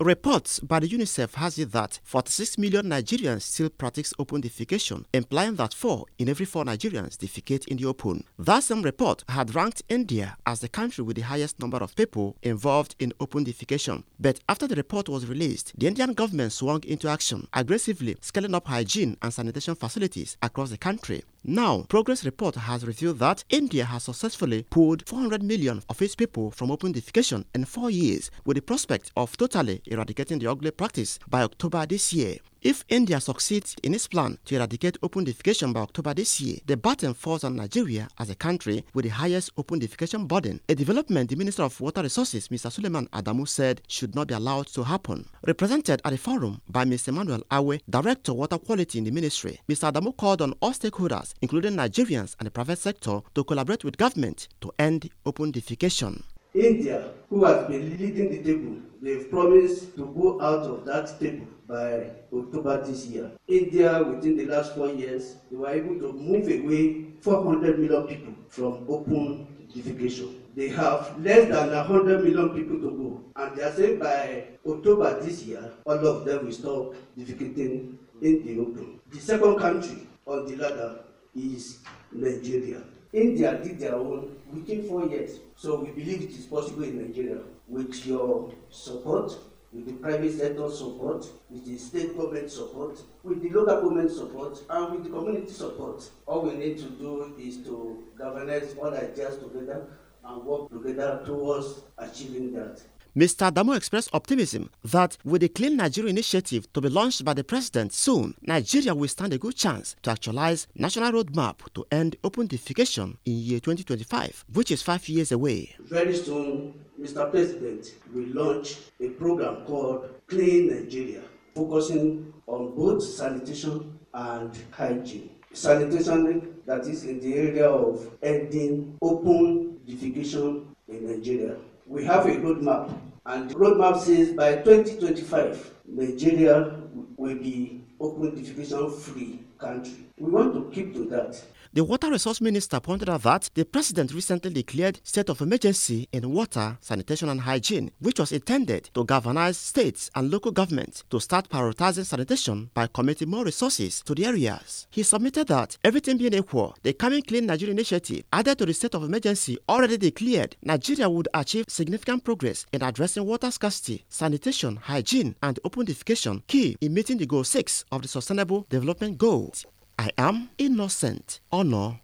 Reports by the UNICEF has it that 46 million Nigerians still practice open defecation, implying that 4 in every 4 Nigerians defecate in the open. That same report had ranked India as the country with the highest number of people involved in open defecation. But after the report was released, the Indian government swung into action, aggressively scaling up hygiene and sanitation facilities across the country. Now, Progress Report has revealed that India has successfully pulled 400 million of its people from open defecation in four years, with the prospect of totally eradicating the ugly practice by October this year. If India succeeds in its plan to eradicate open defecation by October this year, the burden falls on Nigeria as a country with the highest open defecation burden, a development the Minister of Water Resources, Mr. Suleiman Adamu, said should not be allowed to happen. Represented at the forum by Mr. Emmanuel Awe, Director of Water Quality in the Ministry, Mr. Adamu called on all stakeholders, including Nigerians and the private sector, to collaborate with government to end open defecation. India, who has been leading the table, they've promised to go out of that table by October this year. India, within the last four years, they were able to move away 400 million people from open defecation. They have less than 100 million people to go, and they are saying by October this year, all of them will stop defecating in the open. The second country on the ladder is Nigeria. India did their own within four years. So we believe it is possible in Nigeria with your support, with the private sector support, with the state government support, with the local government support, and with the community support. All we need to do is to galvanize all ideas together and work together towards achieving that. Mr. Adamo expressed optimism that with the Clean Nigeria initiative to be launched by the president soon, Nigeria will stand a good chance to actualize national roadmap to end open defecation in year 2025, which is five years away. Very soon, Mr. President will launch a program called Clean Nigeria, focusing on both sanitation and hygiene. Sanitation that is in the area of ending open defecation in Nigeria we have a roadmap, and the roadmap says by 2025, Nigeria will be open defecation free country. We want to keep to that. The Water Resource Minister pointed out that the President recently declared state of emergency in water, sanitation and hygiene, which was intended to galvanize states and local governments to start prioritizing sanitation by committing more resources to the areas. He submitted that, everything being equal, the coming Clean Nigeria initiative added to the state of emergency already declared, Nigeria would achieve significant progress in addressing water scarcity, sanitation, hygiene and open defecation, key in meeting the goal 6 of the Sustainable Development Goals. I am Innocent Honor